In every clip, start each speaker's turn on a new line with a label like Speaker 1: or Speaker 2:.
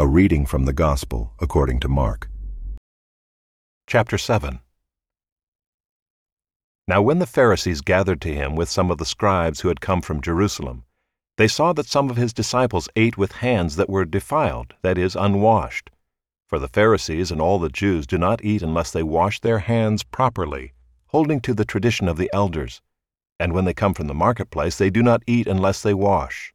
Speaker 1: A reading from the Gospel according to Mark.
Speaker 2: Chapter 7 Now when the Pharisees gathered to him with some of the scribes who had come from Jerusalem, they saw that some of his disciples ate with hands that were defiled, that is, unwashed. For the Pharisees and all the Jews do not eat unless they wash their hands properly, holding to the tradition of the elders. And when they come from the marketplace, they do not eat unless they wash.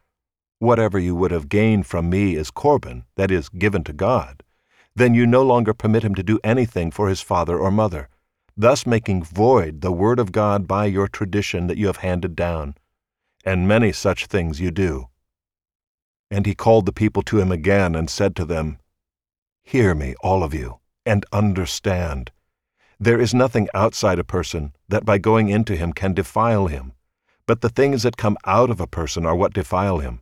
Speaker 2: whatever you would have gained from me is Corban, that is, given to God, then you no longer permit him to do anything for his father or mother, thus making void the word of God by your tradition that you have handed down. And many such things you do. And he called the people to him again and said to them, Hear me, all of you, and understand. There is nothing outside a person that by going into him can defile him, but the things that come out of a person are what defile him.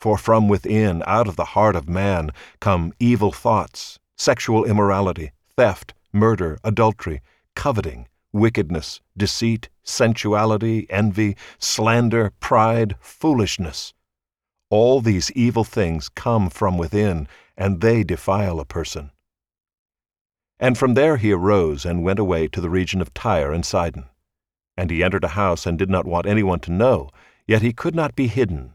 Speaker 2: For from within, out of the heart of man, come evil thoughts, sexual immorality, theft, murder, adultery, coveting, wickedness, deceit, sensuality, envy, slander, pride, foolishness. All these evil things come from within, and they defile a person. And from there he arose and went away to the region of Tyre and Sidon. And he entered a house and did not want anyone to know, yet he could not be hidden.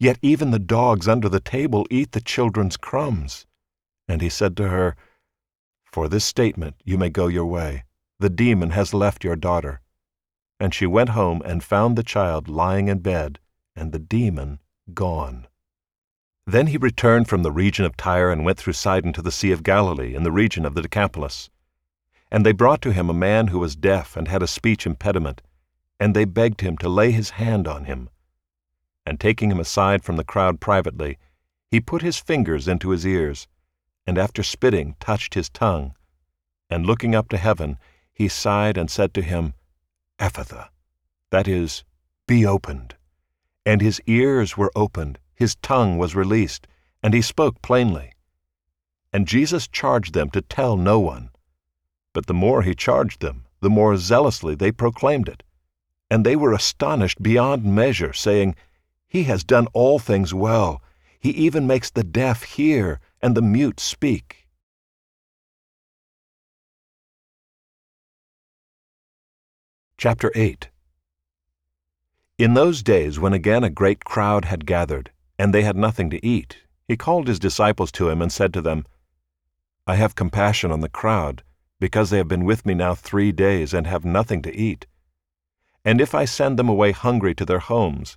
Speaker 2: Yet even the dogs under the table eat the children's crumbs. And he said to her, For this statement you may go your way. The demon has left your daughter. And she went home and found the child lying in bed, and the demon gone. Then he returned from the region of Tyre and went through Sidon to the Sea of Galilee in the region of the Decapolis. And they brought to him a man who was deaf and had a speech impediment, and they begged him to lay his hand on him taking him aside from the crowd privately, he put his fingers into his ears, and after spitting touched his tongue. And looking up to heaven, he sighed and said to him, Ephphatha, that is, be opened. And his ears were opened, his tongue was released, and he spoke plainly. And Jesus charged them to tell no one. But the more he charged them, the more zealously they proclaimed it. And they were astonished beyond measure, saying, he has done all things well. He even makes the deaf hear and the mute speak. Chapter 8 In those days, when again a great crowd had gathered, and they had nothing to eat, he called his disciples to him and said to them, I have compassion on the crowd, because they have been with me now three days and have nothing to eat. And if I send them away hungry to their homes,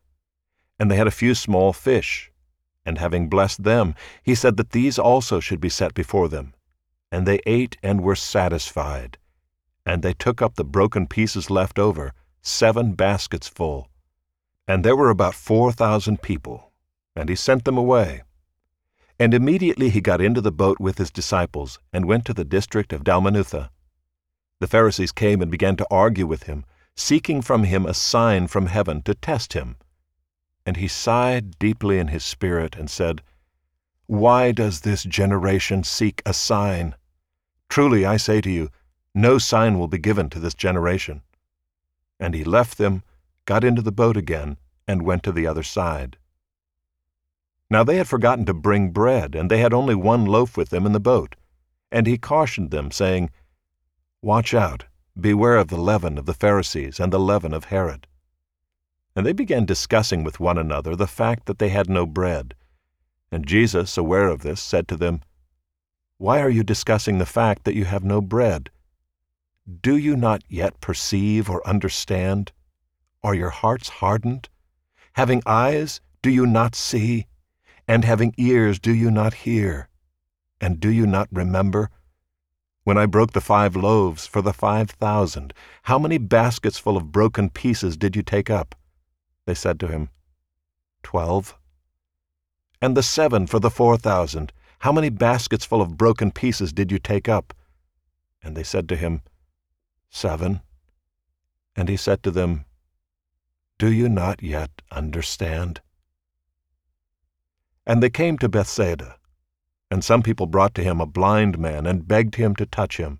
Speaker 2: And they had a few small fish. And having blessed them, he said that these also should be set before them. And they ate and were satisfied. And they took up the broken pieces left over, seven baskets full. And there were about four thousand people. And he sent them away. And immediately he got into the boat with his disciples, and went to the district of Dalmanutha. The Pharisees came and began to argue with him, seeking from him a sign from heaven to test him. And he sighed deeply in his spirit and said, Why does this generation seek a sign? Truly I say to you, no sign will be given to this generation. And he left them, got into the boat again, and went to the other side. Now they had forgotten to bring bread, and they had only one loaf with them in the boat. And he cautioned them, saying, Watch out, beware of the leaven of the Pharisees and the leaven of Herod. And they began discussing with one another the fact that they had no bread. And Jesus, aware of this, said to them, Why are you discussing the fact that you have no bread? Do you not yet perceive or understand? Are your hearts hardened? Having eyes, do you not see? And having ears, do you not hear? And do you not remember? When I broke the five loaves for the five thousand, how many baskets full of broken pieces did you take up? They said to him, Twelve. And the seven for the four thousand, how many baskets full of broken pieces did you take up? And they said to him, Seven. And he said to them, Do you not yet understand? And they came to Bethsaida. And some people brought to him a blind man and begged him to touch him.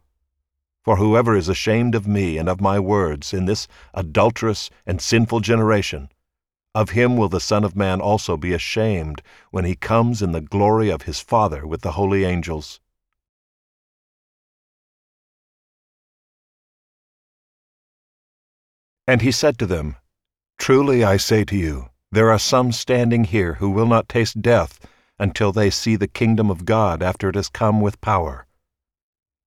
Speaker 2: For whoever is ashamed of me and of my words in this adulterous and sinful generation, of him will the Son of Man also be ashamed when he comes in the glory of his Father with the holy angels. And he said to them, Truly I say to you, there are some standing here who will not taste death until they see the kingdom of God after it has come with power.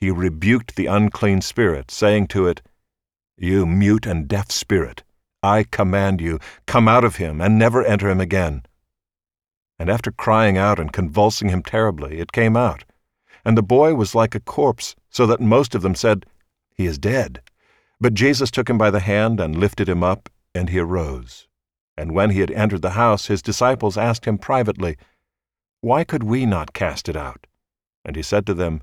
Speaker 2: he rebuked the unclean spirit, saying to it, You mute and deaf spirit, I command you, come out of him, and never enter him again. And after crying out and convulsing him terribly, it came out. And the boy was like a corpse, so that most of them said, He is dead. But Jesus took him by the hand and lifted him up, and he arose. And when he had entered the house, his disciples asked him privately, Why could we not cast it out? And he said to them,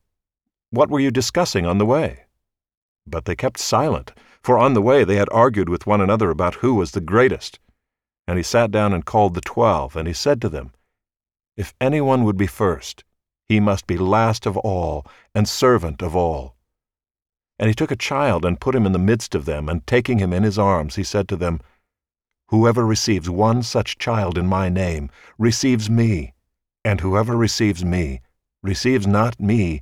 Speaker 2: What were you discussing on the way? But they kept silent, for on the way they had argued with one another about who was the greatest. And he sat down and called the twelve, and he said to them, If anyone would be first, he must be last of all, and servant of all. And he took a child and put him in the midst of them, and taking him in his arms, he said to them, Whoever receives one such child in my name receives me, and whoever receives me receives not me,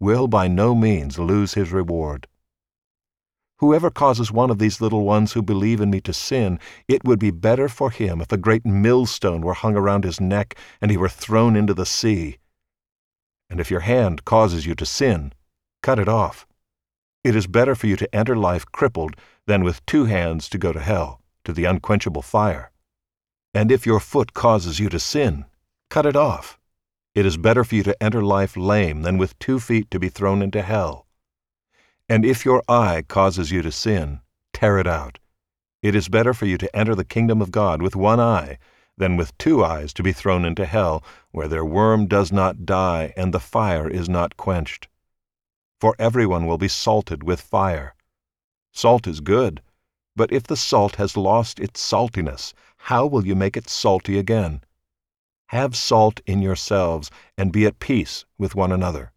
Speaker 2: will by no means lose his reward. Whoever causes one of these little ones who believe in me to sin, it would be better for him if a great millstone were hung around his neck and he were thrown into the sea. And if your hand causes you to sin, cut it off. It is better for you to enter life crippled than with two hands to go to hell, to the unquenchable fire. And if your foot causes you to sin, cut it off. It is better for you to enter life lame than with two feet to be thrown into hell. And if your eye causes you to sin, tear it out. It is better for you to enter the kingdom of God with one eye than with two eyes to be thrown into hell, where their worm does not die and the fire is not quenched. For everyone will be salted with fire. Salt is good, but if the salt has lost its saltiness, how will you make it salty again? Have salt in yourselves, and be at peace with one another.